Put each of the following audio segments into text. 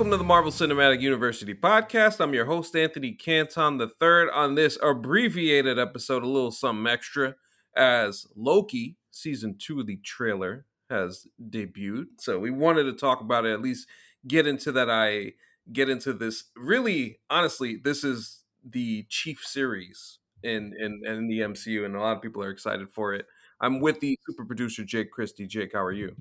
Welcome to the Marvel Cinematic University podcast. I'm your host, Anthony Canton, the third on this abbreviated episode, a little something extra, as Loki season two of the trailer has debuted. So we wanted to talk about it, at least get into that. I get into this. Really, honestly, this is the chief series in in, in the MCU, and a lot of people are excited for it. I'm with the super producer Jake Christie. Jake, how are you?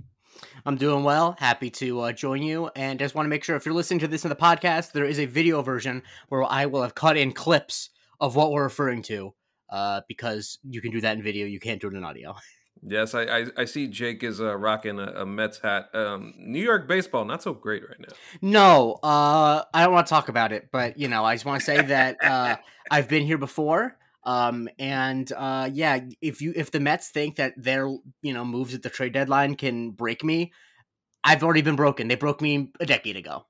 I'm doing well. Happy to uh, join you. And just want to make sure if you're listening to this in the podcast, there is a video version where I will have cut in clips of what we're referring to uh, because you can do that in video. You can't do it in audio. Yes, I, I, I see Jake is uh, rocking a, a, Mets hat. Um, New York baseball, not so great right now. No, uh, I don't want to talk about it, but you know, I just want to say that uh, I've been here before. Um, and uh, yeah, if you if the Mets think that their you know moves at the trade deadline can break me, I've already been broken. They broke me a decade ago.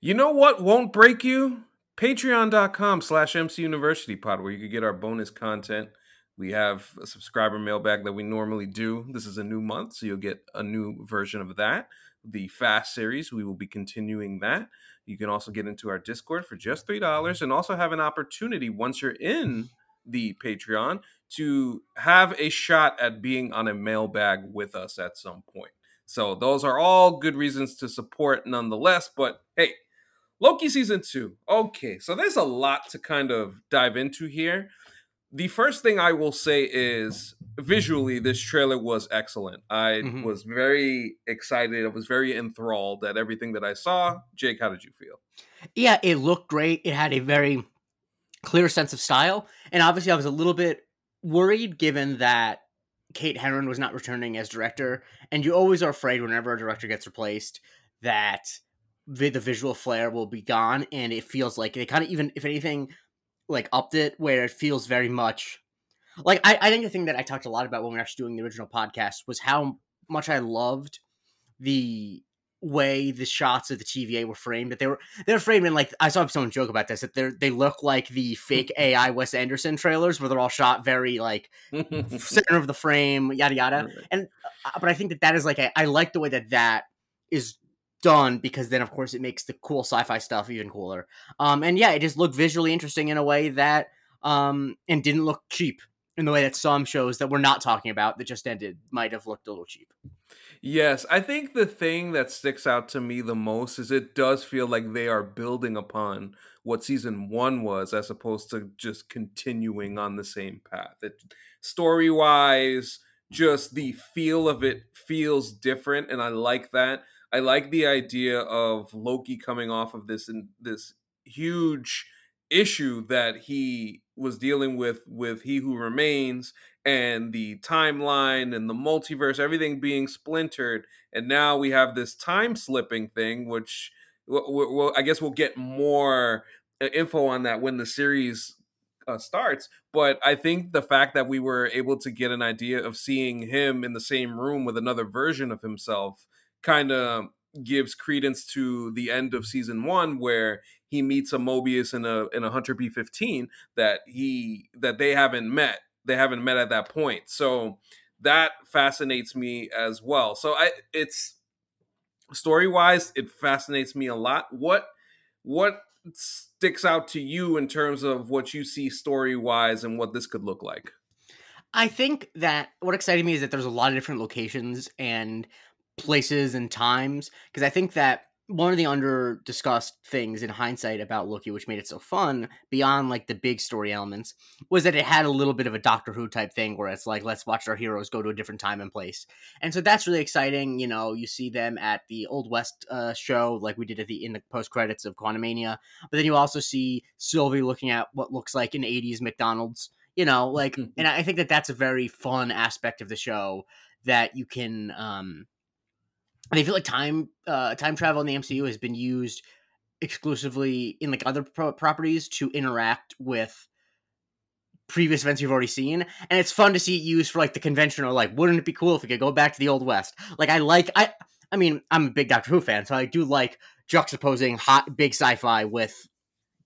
You know what won't break you? Patreon.com slash MC University Pod, where you can get our bonus content. We have a subscriber mailbag that we normally do. This is a new month, so you'll get a new version of that. The Fast series, we will be continuing that. You can also get into our Discord for just $3 and also have an opportunity once you're in the Patreon to have a shot at being on a mailbag with us at some point. So those are all good reasons to support nonetheless. But hey, Loki season two. Okay, so there's a lot to kind of dive into here. The first thing I will say is visually, this trailer was excellent. I mm-hmm. was very excited. I was very enthralled at everything that I saw. Jake, how did you feel? Yeah, it looked great. It had a very clear sense of style. And obviously, I was a little bit worried given that Kate Herron was not returning as director. And you always are afraid whenever a director gets replaced that the, visual flair will be gone. And it feels like they kind of even, if anything, like upped it where it feels very much like I, I think the thing that I talked a lot about when we were actually doing the original podcast was how much I loved the way the shots of the TVA were framed. That they were they're framed in like I saw someone joke about this that they they look like the fake AI Wes Anderson trailers where they're all shot very like center of the frame, yada yada. And uh, but I think that that is like a, I like the way that that is done because then of course it makes the cool sci-fi stuff even cooler. Um and yeah, it just looked visually interesting in a way that um and didn't look cheap in the way that some shows that we're not talking about that just ended might have looked a little cheap. Yes, I think the thing that sticks out to me the most is it does feel like they are building upon what season one was as opposed to just continuing on the same path. It story wise, just the feel of it feels different, and I like that. I like the idea of Loki coming off of this and this huge issue that he was dealing with with He Who Remains and the timeline and the multiverse, everything being splintered, and now we have this time slipping thing, which well, I guess we'll get more uh, info on that when the series uh, starts. But I think the fact that we were able to get an idea of seeing him in the same room with another version of himself kind of gives credence to the end of season one where he meets a Mobius and a and a Hunter B fifteen that he that they haven't met. They haven't met at that point. So that fascinates me as well. So I it's story wise, it fascinates me a lot. What what sticks out to you in terms of what you see story wise and what this could look like? I think that what excited me is that there's a lot of different locations and places and times because I think that one of the under discussed things in hindsight about Loki, which made it so fun, beyond like the big story elements, was that it had a little bit of a Doctor Who type thing where it's like, let's watch our heroes go to a different time and place. And so that's really exciting. You know, you see them at the Old West uh, show, like we did at the in the post credits of Quantumania, but then you also see Sylvie looking at what looks like an 80s McDonald's. You know, like, and I think that that's a very fun aspect of the show that you can um and I feel like time uh, time travel in the MCU has been used exclusively in like other pro- properties to interact with previous events you've already seen. And it's fun to see it used for like the conventional like wouldn't it be cool if we could go back to the old west? Like i like i i mean i'm a big doctor who fan so i do like juxtaposing hot big sci-fi with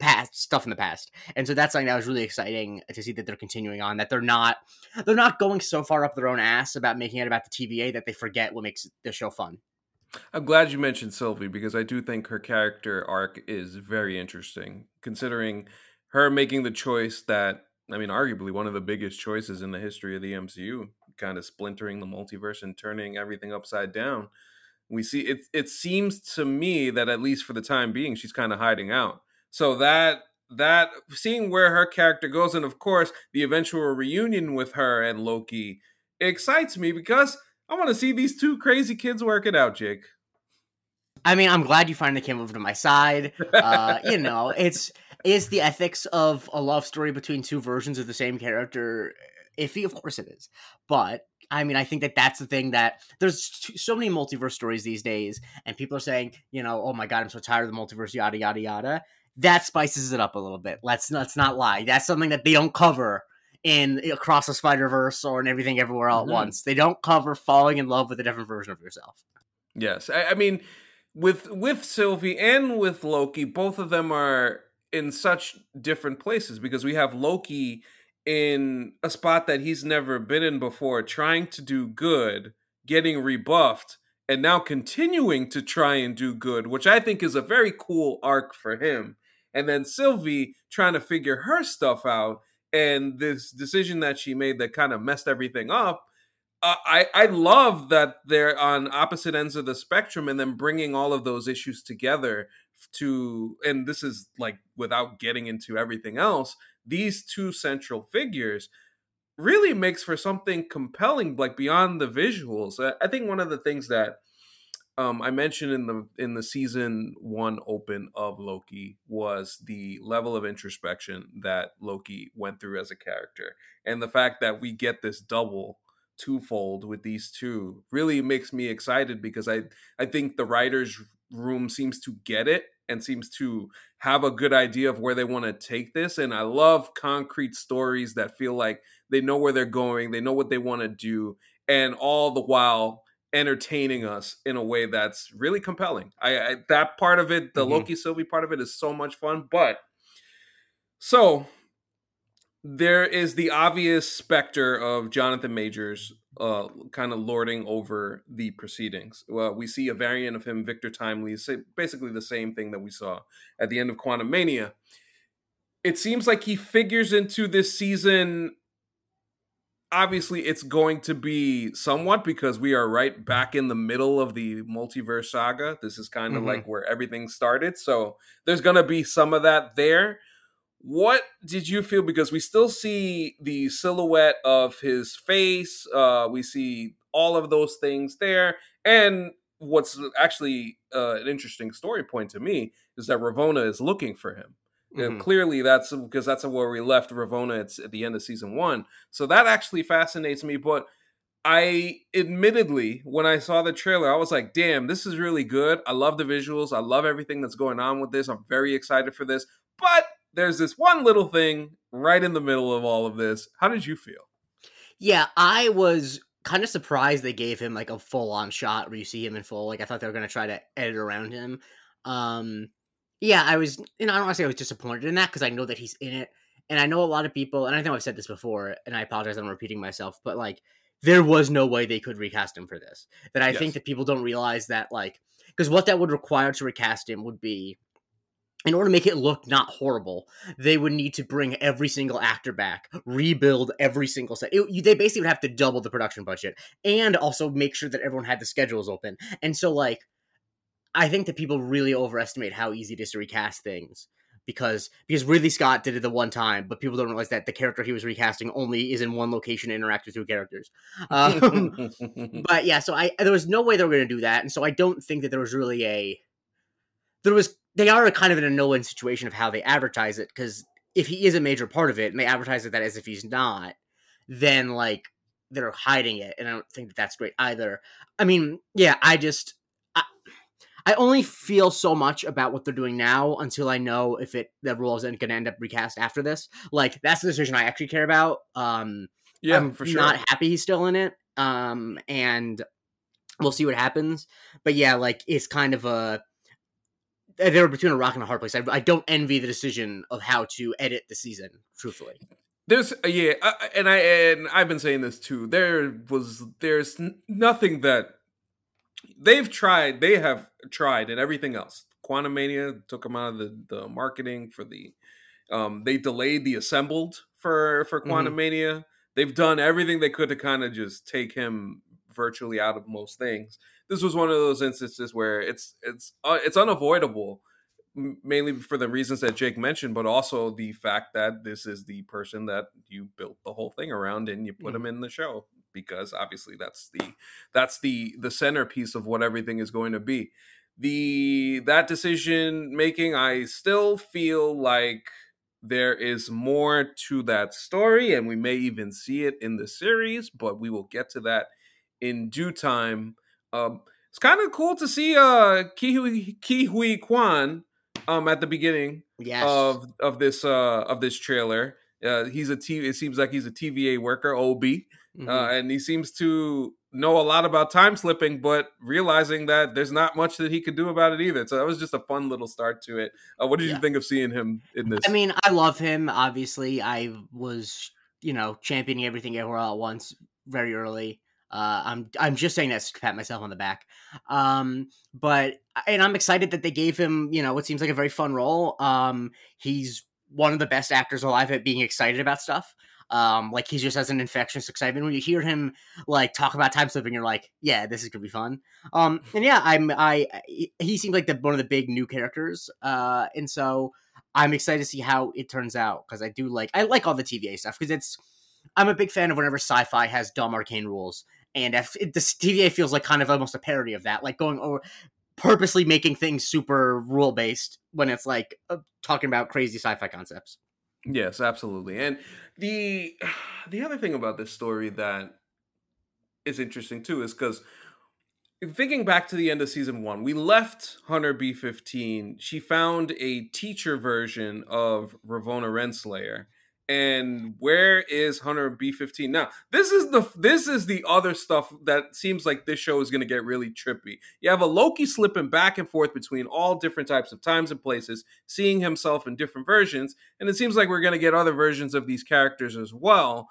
past stuff in the past. And so that's something that was really exciting to see that they're continuing on that they're not they're not going so far up their own ass about making it about the tva that they forget what makes the show fun I'm glad you mentioned Sylvie because I do think her character arc is very interesting, considering her making the choice that I mean, arguably one of the biggest choices in the history of the MCU, kind of splintering the multiverse and turning everything upside down. We see it. It seems to me that at least for the time being, she's kind of hiding out. So that that seeing where her character goes, and of course the eventual reunion with her and Loki, excites me because I want to see these two crazy kids work it out, Jake. I mean, I'm glad you finally came over to my side. Uh, you know, it's is the ethics of a love story between two versions of the same character iffy? Of course it is, but I mean, I think that that's the thing that there's so many multiverse stories these days, and people are saying, you know, oh my god, I'm so tired of the multiverse, yada yada yada. That spices it up a little bit. Let's let's not lie. That's something that they don't cover in across the Spider Verse or in everything everywhere all mm-hmm. at once. They don't cover falling in love with a different version of yourself. Yes, I, I mean, with with Sylvie and with Loki, both of them are in such different places because we have Loki in a spot that he's never been in before, trying to do good, getting rebuffed, and now continuing to try and do good, which I think is a very cool arc for him. And then Sylvie trying to figure her stuff out and this decision that she made that kind of messed everything up. Uh, I I love that they're on opposite ends of the spectrum and then bringing all of those issues together to and this is like without getting into everything else these two central figures really makes for something compelling like beyond the visuals i think one of the things that um, I mentioned in the in the season one open of Loki was the level of introspection that Loki went through as a character, and the fact that we get this double twofold with these two really makes me excited because I I think the writers room seems to get it and seems to have a good idea of where they want to take this. And I love concrete stories that feel like they know where they're going, they know what they want to do, and all the while entertaining us in a way that's really compelling. I, I that part of it, the mm-hmm. Loki Sylvie part of it, is so much fun. But so there is the obvious specter of Jonathan Majors uh, kind of lording over the proceedings. Well, we see a variant of him, Victor Timely, basically the same thing that we saw at the end of Quantumania. It seems like he figures into this season. Obviously, it's going to be somewhat because we are right back in the middle of the multiverse saga. This is kind of mm-hmm. like where everything started. So there's going to be some of that there what did you feel? Because we still see the silhouette of his face. Uh, we see all of those things there. And what's actually uh, an interesting story point to me is that Ravonna is looking for him. Mm-hmm. clearly, that's because that's where we left Ravonna at, at the end of season one. So that actually fascinates me. But I admittedly, when I saw the trailer, I was like, damn, this is really good. I love the visuals. I love everything that's going on with this. I'm very excited for this. But there's this one little thing right in the middle of all of this. How did you feel? Yeah, I was kind of surprised they gave him like a full on shot where you see him in full. Like I thought they were going to try to edit around him. Um, yeah, I was, you know, I don't want to say I was disappointed in that because I know that he's in it. And I know a lot of people, and I know I've said this before, and I apologize, I'm repeating myself, but like, there was no way they could recast him for this. That I yes. think that people don't realize that, like, because what that would require to recast him would be in order to make it look not horrible, they would need to bring every single actor back, rebuild every single set. It, they basically would have to double the production budget and also make sure that everyone had the schedules open. And so, like, I think that people really overestimate how easy it is to recast things because because Ridley Scott did it the one time, but people don't realize that the character he was recasting only is in one location and interacts with two characters. Um, but yeah, so I there was no way they were going to do that, and so I don't think that there was really a there was they are kind of in a no-win situation of how they advertise it because if he is a major part of it and they advertise it that as if he's not, then like they're hiding it, and I don't think that that's great either. I mean, yeah, I just I, only feel so much about what they're doing now until I know if it the role isn't going to end up recast after this. Like that's the decision I actually care about. Um, yeah, I'm for sure. Not happy he's still in it. Um, and we'll see what happens. But yeah, like it's kind of a they were between a rock and a hard place. I, I don't envy the decision of how to edit the season. Truthfully, there's uh, yeah, and I and I've been saying this too. There was there's nothing that they've tried. They have tried, and everything else. Quantumania took them out of the, the marketing for the. Um, they delayed the assembled for for Quantum mm-hmm. Mania. They've done everything they could to kind of just take him virtually out of most things. This was one of those instances where it's it's uh, it's unavoidable mainly for the reasons that Jake mentioned, but also the fact that this is the person that you built the whole thing around and you put mm. him in the show because obviously that's the that's the the centerpiece of what everything is going to be. The that decision making, I still feel like there is more to that story, and we may even see it in the series, but we will get to that in due time. Um, it's kind of cool to see uh Ke Huy, Quan um at the beginning yes. of of this uh of this trailer. Uh, he's a T. It seems like he's a TVA worker, OB, mm-hmm. uh, and he seems to know a lot about time slipping, but realizing that there's not much that he could do about it either. So that was just a fun little start to it. Uh, what did yeah. you think of seeing him in this? I mean, I love him. Obviously, I was you know championing everything everywhere all at once very early. Uh, I'm I'm just saying that to pat myself on the back. Um, but and I'm excited that they gave him you know what seems like a very fun role. Um, he's one of the best actors alive at being excited about stuff. Um, like he just has an infectious excitement when you hear him like talk about time slipping. You're like, yeah, this is gonna be fun. Um, and yeah, I'm I he seems like the one of the big new characters. Uh, and so I'm excited to see how it turns out because I do like I like all the TVA stuff because it's I'm a big fan of whenever sci-fi has dumb arcane rules and if it, the TVA feels like kind of almost a parody of that, like going over purposely making things super rule based when it's like uh, talking about crazy sci-fi concepts. Yes, absolutely. And the the other thing about this story that is interesting too is because thinking back to the end of season one, we left Hunter B fifteen. She found a teacher version of Ravonna Renslayer and where is Hunter B15 now? This is the this is the other stuff that seems like this show is going to get really trippy. You have a Loki slipping back and forth between all different types of times and places, seeing himself in different versions, and it seems like we're going to get other versions of these characters as well.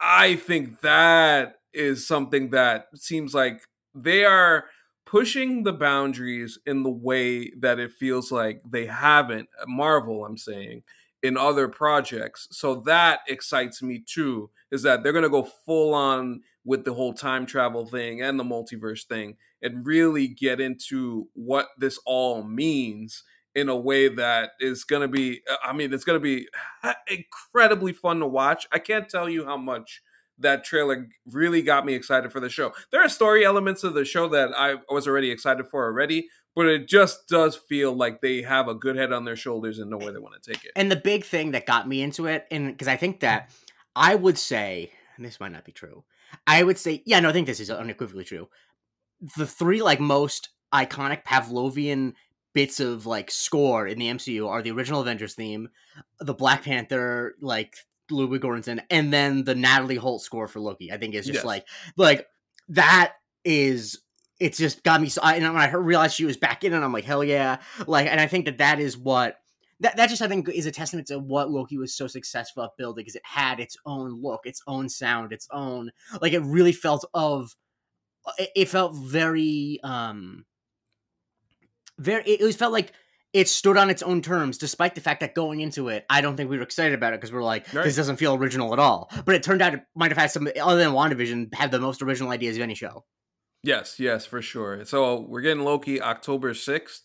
I think that is something that seems like they are pushing the boundaries in the way that it feels like they haven't Marvel, I'm saying in other projects. So that excites me too, is that they're going to go full on with the whole time travel thing and the multiverse thing and really get into what this all means in a way that is going to be I mean it's going to be incredibly fun to watch. I can't tell you how much that trailer really got me excited for the show. There are story elements of the show that I was already excited for already, but it just does feel like they have a good head on their shoulders and know where they want to take it. And the big thing that got me into it, and because I think that I would say, and this might not be true, I would say, yeah, no, I think this is unequivocally true. The three like most iconic Pavlovian bits of like score in the MCU are the original Avengers theme, the Black Panther like Ludwig Göransson, and then the Natalie Holt score for Loki. I think is just yes. like like that is it's just got me so I, and when I realized she was back in it, I'm like, hell yeah! Like, and I think that that is what that that just I think is a testament to what Loki was so successful at building because it had its own look, its own sound, its own like it really felt of it, it felt very um very it, it felt like it stood on its own terms, despite the fact that going into it, I don't think we were excited about it because we are like, right. this doesn't feel original at all. But it turned out it might have had some, other than WandaVision, had the most original ideas of any show. Yes, yes, for sure. So we're getting Loki October sixth.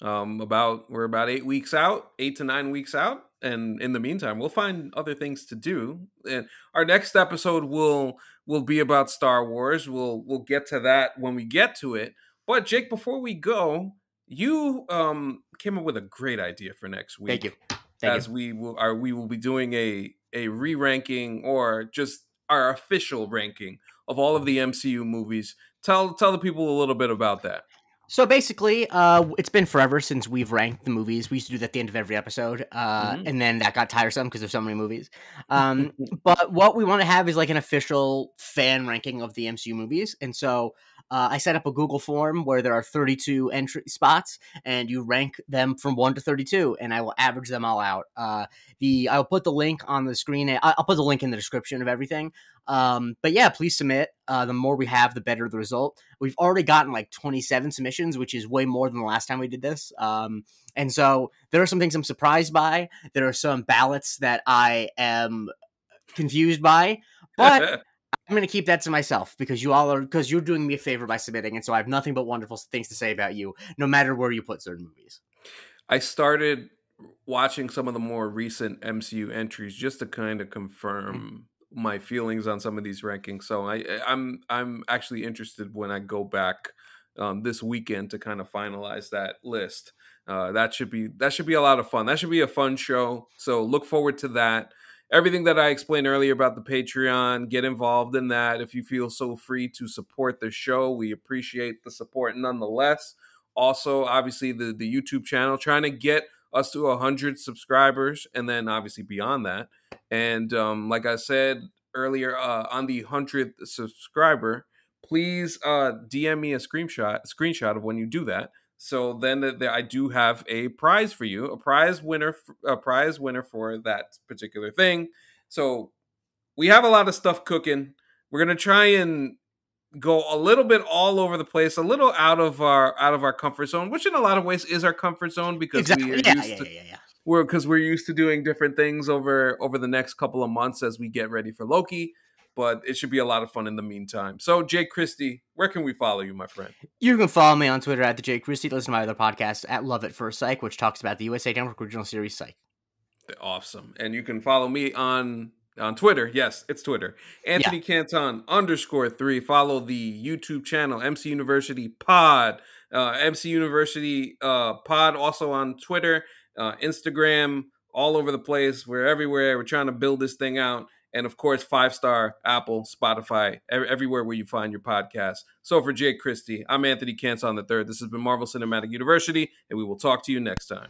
Um, about we're about eight weeks out, eight to nine weeks out, and in the meantime, we'll find other things to do. And our next episode will will be about Star Wars. We'll we'll get to that when we get to it. But Jake, before we go, you um came up with a great idea for next week. Thank you. Thank as you. we will are we will be doing a a re-ranking or just our official ranking of all of the MCU movies tell tell the people a little bit about that. So basically, uh, it's been forever since we've ranked the movies. We used to do that at the end of every episode, uh, mm-hmm. and then that got tiresome because there's so many movies. Um, but what we want to have is like an official fan ranking of the MCU movies, and so Uh, I set up a Google form where there are 32 entry spots, and you rank them from one to 32, and I will average them all out. Uh, the I'll put the link on the screen. I'll put the link in the description of everything. Um, but yeah, please submit. Uh, the more we have, the better the result. We've already gotten like 27 submissions, which is way more than the last time we did this. Um, and so there are some things I'm surprised by. There are some ballots that I am confused by, but I'm going to keep that to myself because you all are because you're doing me a favor by submitting, and so I have nothing but wonderful things to say about you, no matter where you put certain movies. I started watching some of the more recent MCU entries just to kind of confirm mm-hmm my feelings on some of these rankings. So I I'm I'm actually interested when I go back um, this weekend to kind of finalize that list. Uh, that should be that should be a lot of fun. That should be a fun show. So look forward to that. Everything that I explained earlier about the Patreon, get involved in that. If you feel so free to support the show, we appreciate the support nonetheless. Also, obviously the the YouTube channel, trying to get us to 100 subscribers and then obviously beyond that and um, like i said earlier uh, on the 100th subscriber please uh, dm me a screenshot screenshot of when you do that so then the, i do have a prize for you a prize winner a prize winner for that particular thing so we have a lot of stuff cooking we're gonna try and go a little bit all over the place, a little out of our out of our comfort zone, which in a lot of ways is our comfort zone because exactly. we are yeah, used yeah, to yeah, yeah, we're because we're used to doing different things over over the next couple of months as we get ready for Loki. But it should be a lot of fun in the meantime. So, Jake Christie, where can we follow you, my friend? You can follow me on Twitter at the Jake Christie. Listen to my other podcast at Love It First Psych, which talks about the USA Network original series Psych. Awesome. And you can follow me on on Twitter. Yes, it's Twitter. Anthony yeah. Canton underscore three. Follow the YouTube channel MC University Pod. Uh, MC University uh, Pod also on Twitter, uh, Instagram, all over the place. We're everywhere. We're trying to build this thing out. And of course, five star Apple, Spotify, everywhere where you find your podcast. So for Jake Christie, I'm Anthony Canton the third. This has been Marvel Cinematic University, and we will talk to you next time.